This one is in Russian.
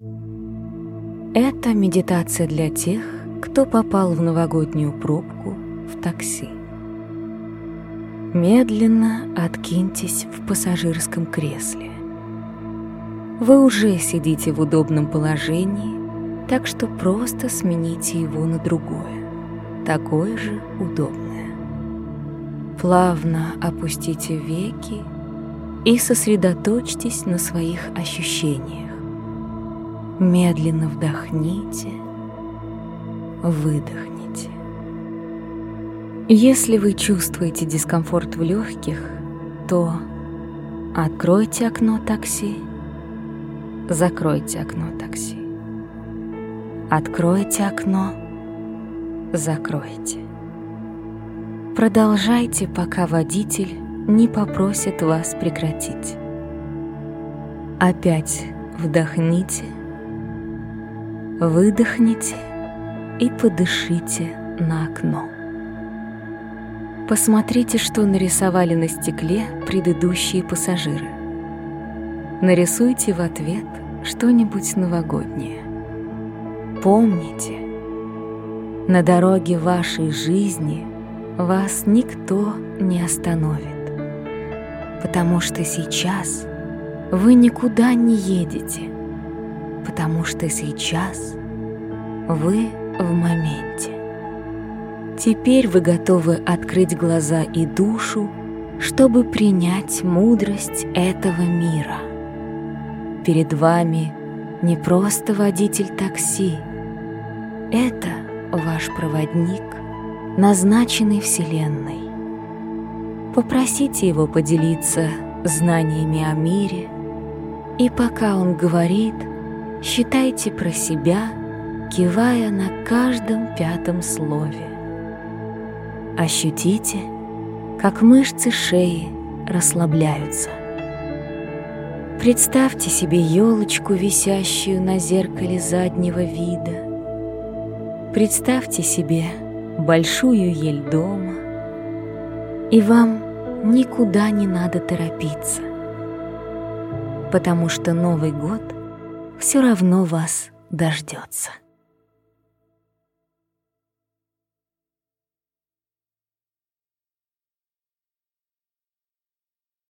Это медитация для тех, кто попал в новогоднюю пробку в такси. Медленно откиньтесь в пассажирском кресле. Вы уже сидите в удобном положении, так что просто смените его на другое, такое же удобное. Плавно опустите веки и сосредоточьтесь на своих ощущениях. Медленно вдохните, выдохните. Если вы чувствуете дискомфорт в легких, то откройте окно такси, закройте окно такси. Откройте окно, закройте. Продолжайте, пока водитель не попросит вас прекратить. Опять вдохните, выдохните и подышите на окно. Посмотрите, что нарисовали на стекле предыдущие пассажиры. Нарисуйте в ответ что-нибудь новогоднее. Помните, на дороге вашей жизни вас никто не остановит потому что сейчас вы никуда не едете, потому что сейчас вы в моменте. Теперь вы готовы открыть глаза и душу, чтобы принять мудрость этого мира. Перед вами не просто водитель такси, это ваш проводник, назначенный Вселенной. Попросите его поделиться знаниями о мире, и пока он говорит, считайте про себя, кивая на каждом пятом слове. Ощутите, как мышцы шеи расслабляются. Представьте себе елочку, висящую на зеркале заднего вида. Представьте себе большую ель дома, и вам никуда не надо торопиться, потому что Новый год все равно вас дождется.